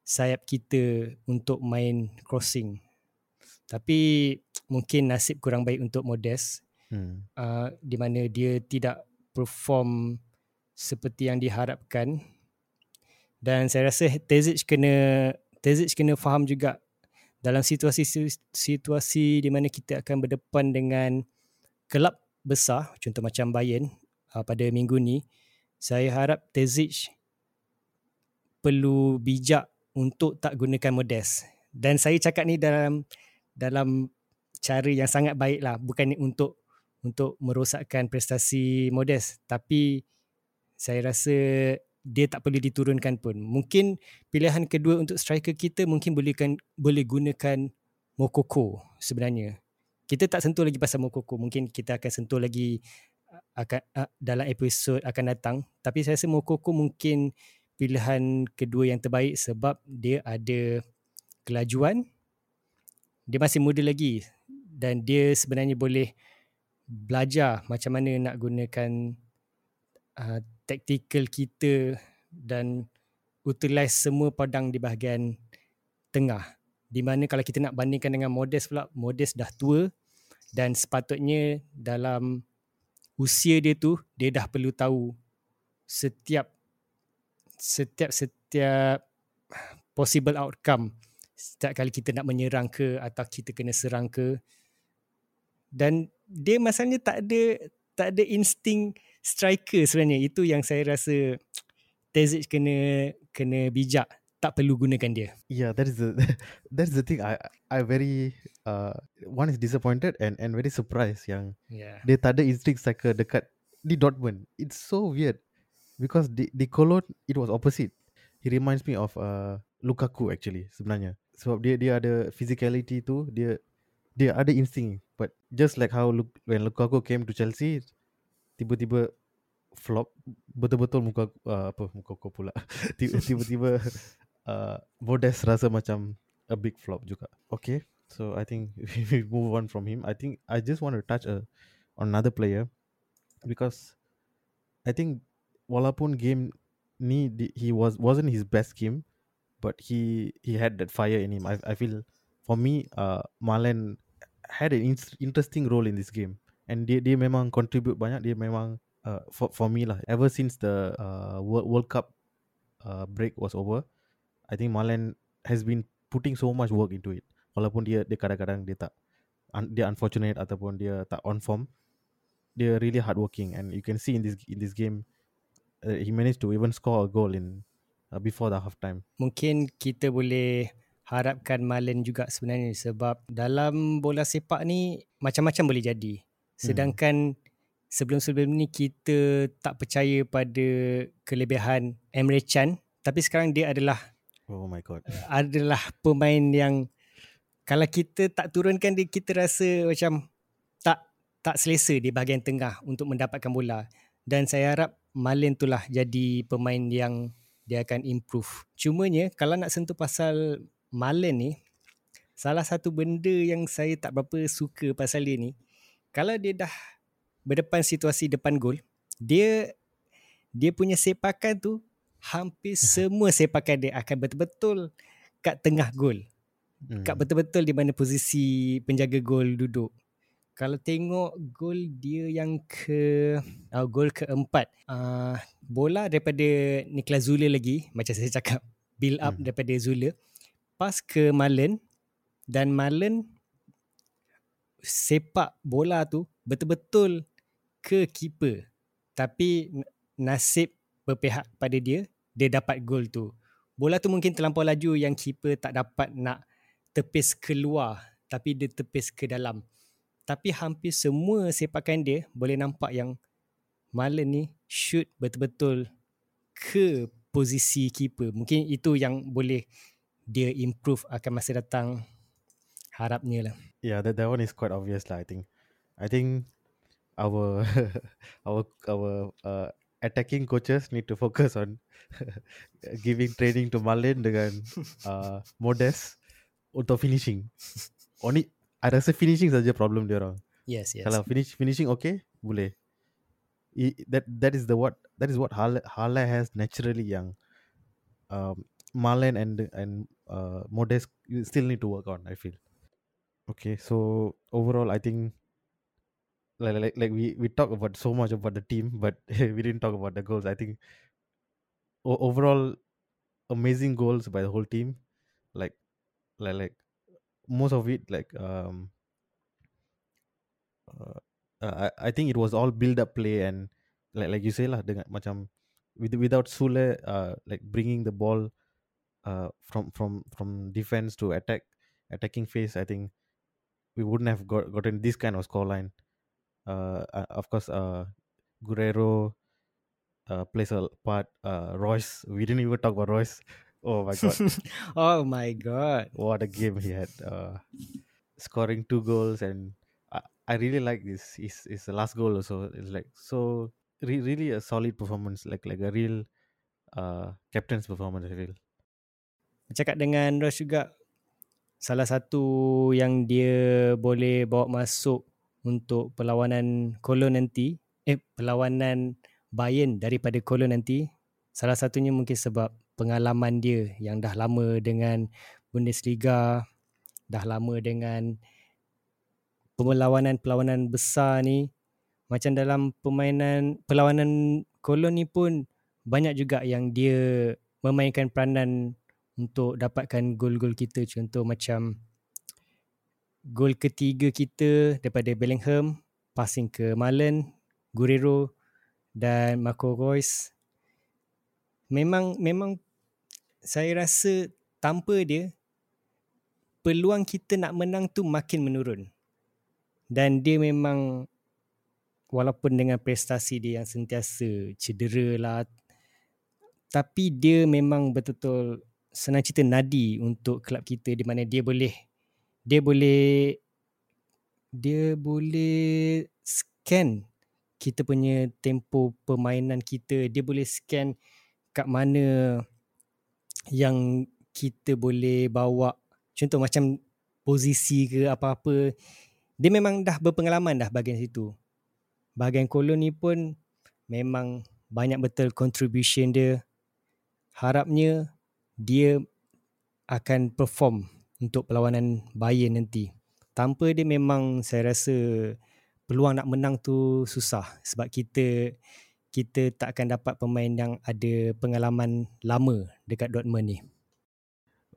sayap kita untuk main crossing tapi mungkin nasib kurang baik untuk Modest hmm. uh, di mana dia tidak perform seperti yang diharapkan. Dan saya rasa Tezic kena Tezic kena faham juga dalam situasi situasi di mana kita akan berdepan dengan kelab besar contoh macam Bayern uh, pada minggu ni. Saya harap Tezic perlu bijak untuk tak gunakan Modest. Dan saya cakap ni dalam dalam cara yang sangat baik lah bukan untuk untuk merosakkan prestasi Modest tapi saya rasa dia tak perlu diturunkan pun. Mungkin pilihan kedua untuk striker kita mungkin bolehkan boleh gunakan Mokoko sebenarnya. Kita tak sentuh lagi pasal Mokoko. Mungkin kita akan sentuh lagi akan uh, dalam episod akan datang. Tapi saya rasa Mokoko mungkin pilihan kedua yang terbaik sebab dia ada kelajuan. Dia masih muda lagi dan dia sebenarnya boleh belajar macam mana nak gunakan uh, tactical kita dan utilize semua padang di bahagian tengah. Di mana kalau kita nak bandingkan dengan Modest pula, Modest dah tua dan sepatutnya dalam usia dia tu dia dah perlu tahu setiap setiap setiap possible outcome setiap kali kita nak menyerang ke atau kita kena serang ke dan dia masalahnya tak ada tak ada insting striker sebenarnya itu yang saya rasa Tezic kena kena bijak tak perlu gunakan dia Yeah, that is the that's the thing. I I very uh one is disappointed and and very surprised yang yeah dia tak ada instinct striker dekat di Dortmund. It's so weird because di di Cologne it was opposite. He reminds me of uh Lukaku actually sebenarnya. Sebab dia dia ada physicality tu, dia dia ada instinct. But just like how Luk, when Lukaku came to Chelsea, tiba-tiba flop betul-betul muka uh, apa muka kau pula Ti- tiba-tiba uh, Bodes rasa macam a big flop juga. Okay, so I think we move on from him. I think I just want to touch a, on another player because I think walaupun game ni he was wasn't his best game, but he he had that fire in him. I I feel for me, uh, Malen had an in- interesting role in this game, and dia dia memang contribute banyak. Dia memang uh, for for me lah. Ever since the uh, World World Cup uh, break was over, I think Malen has been putting so much work into it. Walaupun dia dia kadang-kadang dia tak un, dia unfortunate ataupun dia tak on form, dia really hardworking and you can see in this in this game uh, he managed to even score a goal in uh, before the half time. mungkin kita boleh harapkan Malen juga sebenarnya sebab dalam bola sepak ni macam-macam boleh jadi. Sedangkan sebelum-sebelum ni kita tak percaya pada kelebihan Emre Can tapi sekarang dia adalah Oh my god. adalah pemain yang kalau kita tak turunkan dia kita rasa macam tak tak selesa di bahagian tengah untuk mendapatkan bola dan saya harap Malen itulah jadi pemain yang dia akan improve. Cumanya kalau nak sentuh pasal Malen ni salah satu benda yang saya tak berapa suka pasal dia ni kalau dia dah berdepan situasi depan gol dia dia punya sepakan tu hampir semua sepakan dia akan betul-betul kat tengah gol Hmm. kat betul-betul di mana posisi penjaga gol duduk. Kalau tengok gol dia yang ke uh, gol keempat, uh, bola daripada Niklas Zule lagi, macam saya cakap, build up Hmm. daripada Zule, pas ke Malen dan Malen sepak bola tu betul-betul ke keeper. Tapi nasib berpihak pada dia, dia dapat gol tu. Bola tu mungkin terlampau laju yang keeper tak dapat nak tepis keluar tapi dia tepis ke dalam. Tapi hampir semua sepakan dia boleh nampak yang Malen ni shoot betul-betul ke posisi keeper. Mungkin itu yang boleh dia improve akan masa datang harapnya lah. Yeah, that, that one is quite obvious lah. I think, I think our our our uh, attacking coaches need to focus on giving training to Malin dengan uh, Modest untuk finishing. Only, I rasa finishing saja problem dia orang. Yes, yes. Kalau finish finishing okay, boleh. I, that that is the what that is what Hala, Hala has naturally yang um, Malen and and uh, Modest you still need to work on. I feel. Okay, so overall, I think like like, like we we talk about so much about the team, but we didn't talk about the goals. I think o- overall, amazing goals by the whole team. Like like like most of it like um uh, uh, I, I think it was all build up play and like like you say lah dengan macam with, without Sule uh, like bringing the ball uh, from from from defense to attack attacking phase I think we wouldn't have got, gotten this kind of scoreline uh, uh, of course uh, Guerrero uh, plays a part. Uh, Royce, we didn't even talk about Royce. Oh my god, oh my god. what a game he had! Uh, scoring two goals, and I, I really like this. His the last goal also is like so re- really a solid performance, like like a real uh captain's performance. I feel. Bercakap dengan Ross juga salah satu yang dia boleh bawa masuk untuk perlawanan Cologne nanti eh perlawanan Bayern daripada Cologne nanti salah satunya mungkin sebab pengalaman dia yang dah lama dengan Bundesliga dah lama dengan perlawanan-perlawanan besar ni macam dalam permainan perlawanan Cologne ni pun banyak juga yang dia memainkan peranan untuk dapatkan gol-gol kita. Contoh macam gol ketiga kita daripada Bellingham passing ke Malen, Guerrero dan Marco Reus. Memang memang saya rasa tanpa dia peluang kita nak menang tu makin menurun. Dan dia memang walaupun dengan prestasi dia yang sentiasa cedera lah tapi dia memang betul-betul senang cerita nadi untuk kelab kita di mana dia boleh dia boleh dia boleh scan kita punya tempo permainan kita. Dia boleh scan kat mana yang kita boleh bawa. Contoh macam posisi ke apa-apa. Dia memang dah berpengalaman dah bahagian situ. Bahagian kolon ni pun memang banyak betul contribution dia. Harapnya dia akan perform untuk perlawanan Bayern nanti. Tanpa dia memang saya rasa peluang nak menang tu susah sebab kita kita tak akan dapat pemain yang ada pengalaman lama dekat Dortmund ni.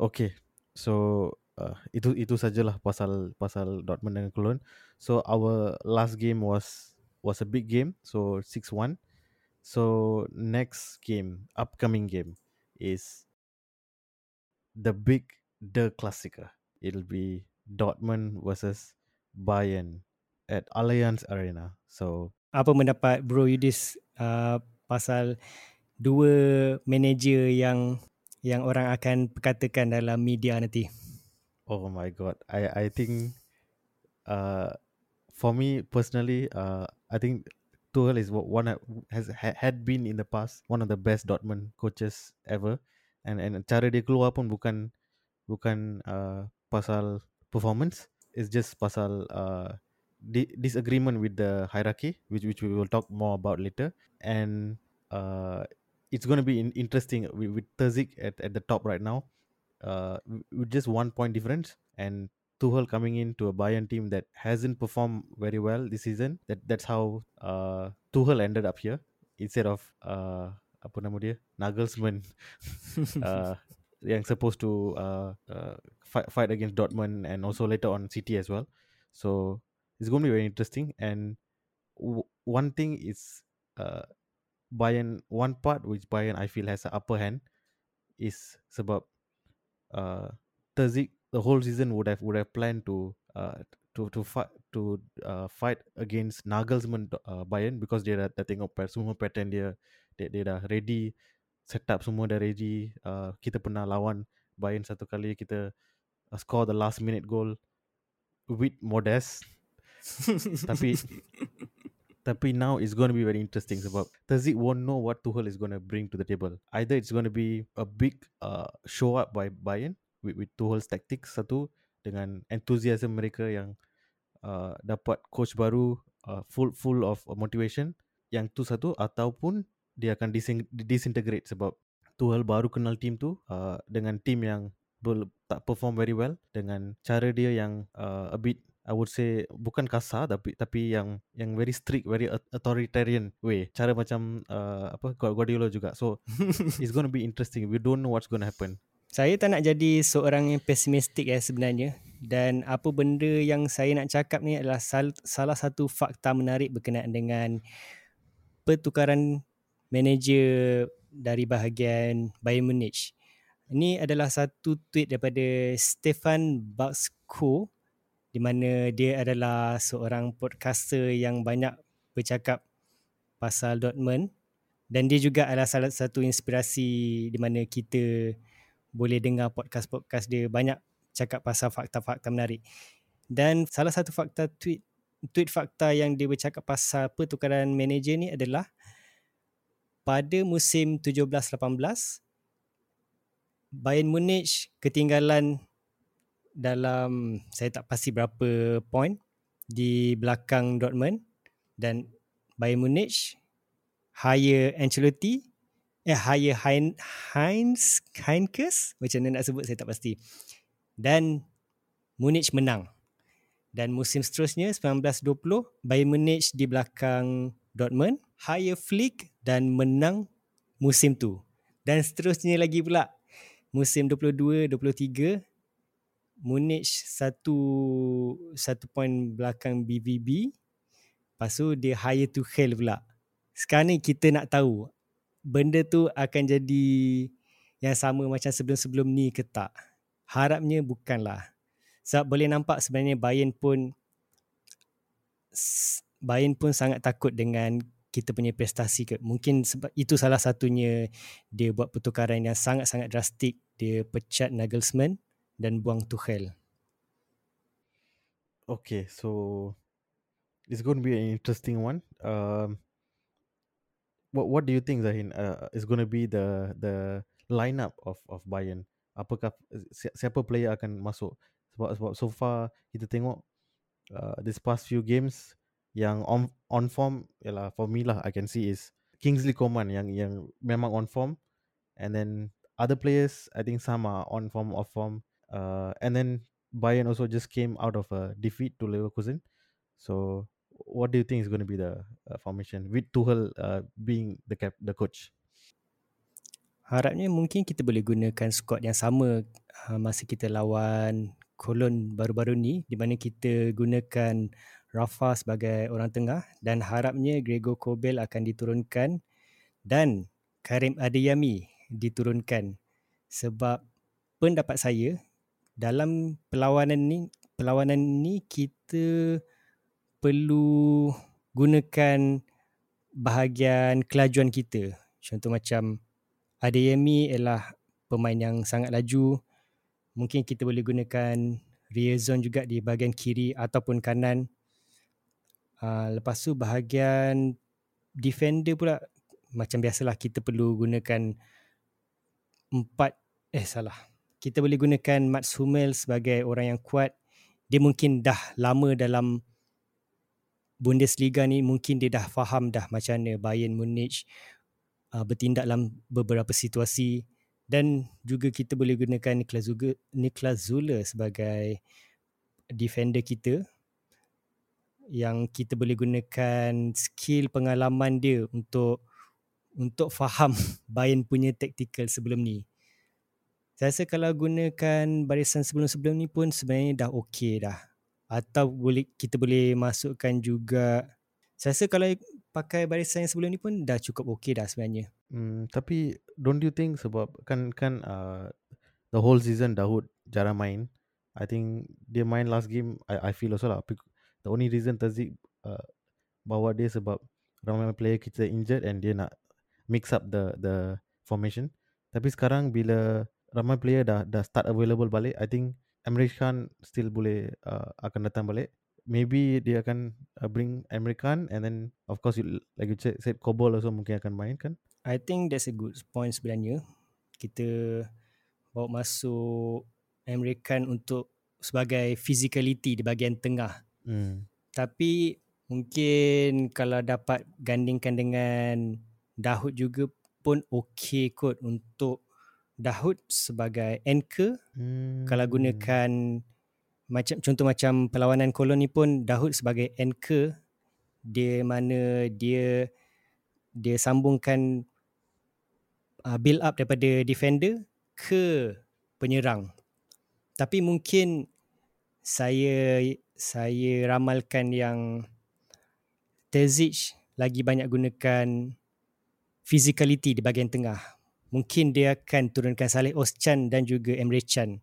Okay, so uh, itu itu sajalah pasal pasal Dortmund dengan Cologne. So our last game was was a big game, so 6-1. So next game, upcoming game is the big the Klassiker. It'll be Dortmund versus Bayern at Allianz Arena. So Apa pendapat Bro Yudis uh, pasal dua manager yang yang orang akan perkatakan dalam media nanti? oh my god, I I think uh for me personally, uh I think Tuchel is one has ha- had been in the past one of the best Dortmund coaches ever, and and cara dia keluar pun bukan bukan uh pasal performance, it's just pasal uh di- disagreement with the hierarchy, which which we will talk more about later, and uh it's going to be in- interesting with, with Terzic at, at the top right now. Uh, with just one point difference, and Tuchel coming into a Bayern team that hasn't performed very well this season. That that's how uh, Tuchel ended up here instead of uh, apa nama dia Nagelsmann, uh, yang supposed to uh, uh, fight fight against Dortmund and also later on City as well. So it's going to be very interesting. And w- one thing is uh, Bayern one part which Bayern I feel has an upper hand is sebab uh, Terzic the whole season would have would have planned to uh, to to fight to uh, fight against Nagelsmann uh, Bayern because dia dah, dah tengok pa- semua pattern dia dia, dia dah ready setup semua dah ready uh, kita pernah lawan Bayern satu kali kita uh, score the last minute goal with Modest tapi tapi now it's going to be very interesting sebab Terzic won't know what Tuchel is going to bring to the table. Either it's going to be a big uh, show up by Bayern with, with Tuchel's tactics satu dengan enthusiasm mereka yang uh, dapat coach baru uh, full full of motivation yang tu satu ataupun dia akan disin- disintegrate sebab Tuchel baru kenal team tu uh, dengan team yang tak perform very well dengan cara dia yang uh, a bit I would say bukan kasar tapi tapi yang yang very strict, very au- authoritarian way. Cara macam uh, apa Guardiola juga. So it's going to be interesting. We don't know what's going to happen. Saya tak nak jadi seorang yang pesimistik ya sebenarnya dan apa benda yang saya nak cakap ni adalah sal- salah satu fakta menarik berkenaan dengan pertukaran manager dari bahagian Bayern Munich. Ini adalah satu tweet daripada Stefan Baxko di mana dia adalah seorang podcaster yang banyak bercakap pasal Dortmund Dan dia juga adalah salah satu inspirasi di mana kita boleh dengar podcast-podcast dia banyak cakap pasal fakta-fakta menarik. Dan salah satu fakta tweet tweet fakta yang dia bercakap pasal pertukaran manager ni adalah pada musim 17-18 Bayern Munich ketinggalan dalam saya tak pasti berapa point di belakang Dortmund dan Bayern Munich hire Ancelotti eh hire hein, Heinz Heinkes macam mana nak sebut saya tak pasti. Dan Munich menang. Dan musim seterusnya 19-20 Bayern Munich di belakang Dortmund hire Flick dan menang musim tu. Dan seterusnya lagi pula musim 22-23 Munich satu satu point belakang BVB lepas tu dia hire Tuchel pula. Sekarang ni kita nak tahu benda tu akan jadi yang sama macam sebelum-sebelum ni ke tak? Harapnya bukanlah. Sebab boleh nampak sebenarnya Bayern pun Bayern pun sangat takut dengan kita punya prestasi ke. Mungkin sebab itu salah satunya dia buat pertukaran yang sangat-sangat drastik. Dia pecat Nagelsmann dan buang Tuchel. Okay, so it's going to be an interesting one. Um, what what do you think Zahin uh, is going to be the the lineup of of Bayern? Apakah siapa player akan masuk? Sebab sebab so far kita tengok uh, this past few games yang on on form ialah for me lah I can see is Kingsley Coman yang yang memang on form. And then other players I think some are on form off form. Uh, and then Bayern also just came out of a defeat to Leverkusen. So what do you think is going to be the uh, formation with Tuchel uh, being the cap the coach? Harapnya mungkin kita boleh gunakan squad yang sama uh, masa kita lawan Cologne baru-baru ni di mana kita gunakan Rafa sebagai orang tengah dan harapnya Gregor Kobel akan diturunkan dan Karim Adeyemi diturunkan. Sebab pendapat saya dalam perlawanan ni perlawanan ni kita perlu gunakan bahagian kelajuan kita. Contoh macam Adeyemi ialah pemain yang sangat laju. Mungkin kita boleh gunakan Riazon juga di bahagian kiri ataupun kanan Uh, lepas tu bahagian defender pula macam biasalah kita perlu gunakan empat eh salah. Kita boleh gunakan Mats Hummel sebagai orang yang kuat. Dia mungkin dah lama dalam Bundesliga ni mungkin dia dah faham dah macam mana Bayern Munich uh, bertindak dalam beberapa situasi dan juga kita boleh gunakan Niklas Zule, Niklas Zule sebagai defender kita yang kita boleh gunakan skill pengalaman dia untuk untuk faham Bayern punya tactical sebelum ni. Saya rasa kalau gunakan barisan sebelum-sebelum ni pun sebenarnya dah okey dah. Atau boleh kita boleh masukkan juga saya rasa kalau pakai barisan yang sebelum ni pun dah cukup okey dah sebenarnya. Hmm, tapi don't you think sebab kan kan uh, the whole season Dahoud jarang main. I think dia main last game I I feel also lah the only reason Tazik uh, bawa dia sebab ramai player kita injured and dia nak mix up the the formation. Tapi sekarang bila ramai player dah dah start available balik, I think Emre Can still boleh uh, akan datang balik. Maybe dia akan uh, bring Emre Can and then of course you, like you said, Kobol also mungkin akan main kan? I think that's a good point sebenarnya. Kita bawa masuk Emre Can untuk sebagai physicality di bahagian tengah Hmm. Tapi mungkin kalau dapat gandingkan dengan Dahud juga pun okey kot untuk Dahud sebagai anchor. Hmm. Kalau gunakan macam contoh macam perlawanan koloni pun Dahud sebagai anchor dia mana dia dia sambungkan uh, build up daripada defender ke penyerang. Tapi mungkin saya saya ramalkan yang Terzic lagi banyak gunakan physicality di bahagian tengah. Mungkin dia akan turunkan Saleh Oschan dan juga Emre Can.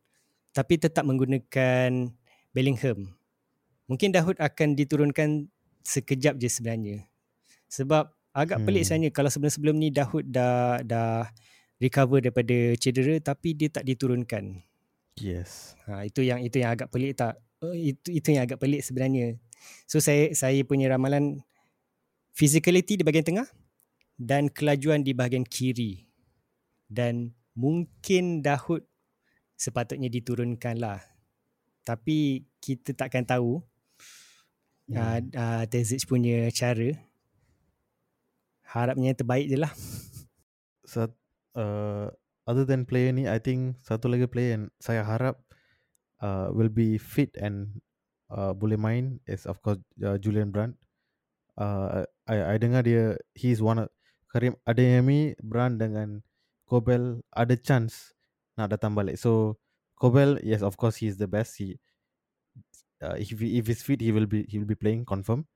Tapi tetap menggunakan Bellingham. Mungkin Dahoud akan diturunkan sekejap je sebenarnya. Sebab agak pelik Hmm. sebenarnya kalau sebelum-sebelum ni Dahoud dah dah recover daripada cedera tapi dia tak diturunkan. Yes. Ha, itu yang itu yang agak pelik tak? Uh, itu itu yang agak pelik sebenarnya. So saya saya punya ramalan physicality di bahagian tengah dan kelajuan di bahagian kiri. Dan mungkin Dahoud sepatutnya diturunkan lah. Tapi kita takkan tahu hmm. uh, uh, Terzic punya cara. Harapnya yang terbaik je lah. Sat, uh, other than player ni, I think satu lagi player yang saya harap uh, will be fit and uh, boleh main is of course uh, Julian Brandt. Uh, I, I dengar dia he is one of Karim Adeyemi, Brandt dengan Kobel ada chance nak datang balik. So Kobel yes of course he is the best. He uh, if if he's fit he will be he will be playing confirm.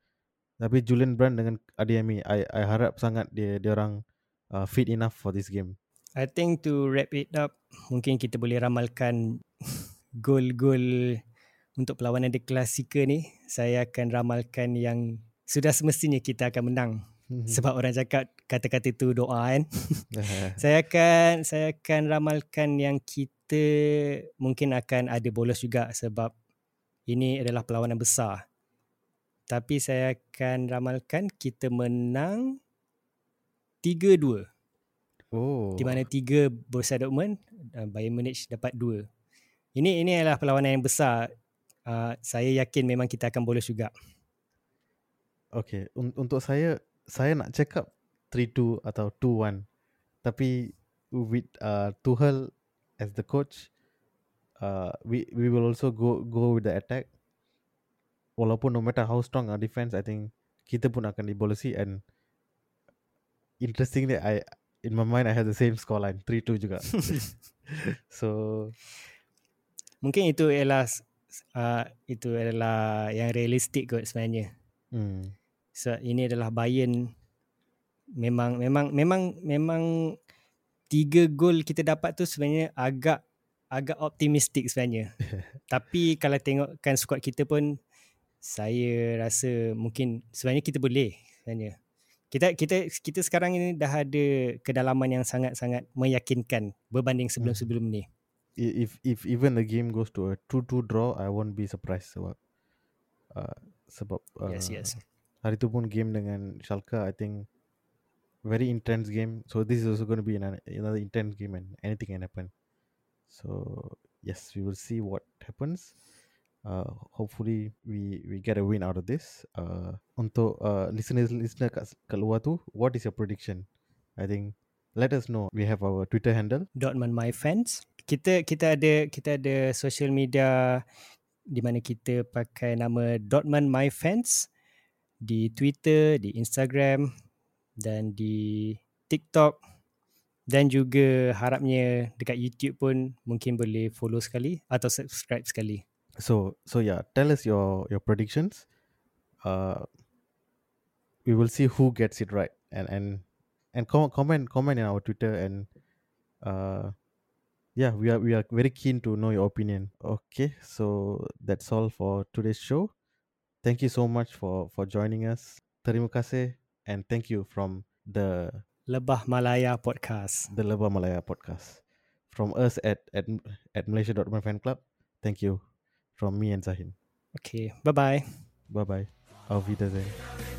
Tapi Julian Brandt dengan Adeyemi I I harap sangat dia dia orang uh, fit enough for this game. I think to wrap it up, mungkin kita boleh ramalkan gol-gol untuk perlawanan The Klasika ni. Saya akan ramalkan yang sudah semestinya kita akan menang. Sebab orang cakap kata-kata tu doa kan. saya akan saya akan ramalkan yang kita mungkin akan ada bolos juga sebab ini adalah perlawanan besar. Tapi saya akan ramalkan kita menang 3-2. oh. Di mana tiga Borussia Dortmund, uh, Bayern Munich dapat dua. Ini ini adalah perlawanan yang besar. Uh, saya yakin memang kita akan bolos juga. Okay, Un- untuk saya saya nak check up 3-2 atau 2-1. Tapi with uh, Tuchel as the coach, uh, we we will also go go with the attack. Walaupun no matter how strong our defense, I think kita pun akan dibolosi and interestingly, I in my mind I have the same scoreline 3-2 juga. so Mungkin itu ialah uh, itu adalah yang realistik kot sebenarnya. hmm, So ini adalah Bayern memang memang memang memang tiga gol kita dapat tu sebenarnya agak agak optimistik sebenarnya. Tapi kalau tengokkan skuad kita pun saya rasa mungkin sebenarnya kita boleh sebenarnya. Kita kita kita sekarang ini dah ada kedalaman yang sangat-sangat meyakinkan berbanding sebelum-sebelum ni. If if even the game goes to a 2-2 draw, I won't be surprised sebab uh, sebab uh, Yes, yes. hari tu pun game dengan Schalke I think very intense game. So this is also going to be an, another intense game and anything can happen. So yes we will see what happens. Uh, hopefully we we get a win out of this. Uh, untuk uh, listeners listener kat, kat luar tu what is your prediction? I think let us know. We have our Twitter handle. Dortmund My Fans. Kita kita ada kita ada social media di mana kita pakai nama Dortmund My Fans di Twitter, di Instagram dan di TikTok dan juga harapnya dekat YouTube pun mungkin boleh follow sekali atau subscribe sekali. so so yeah tell us your your predictions uh we will see who gets it right and and and com- comment comment in our twitter and uh yeah we are we are very keen to know your opinion. Okay so that's all for today's show. Thank you so much for for joining us. Terima kasih and thank you from the Lebah Malaya Podcast. the Leba Malaya podcast. From us at at at malaysia.my fan club thank you from me and zahin. Okay, bye-bye. bye bye auf wiedersehen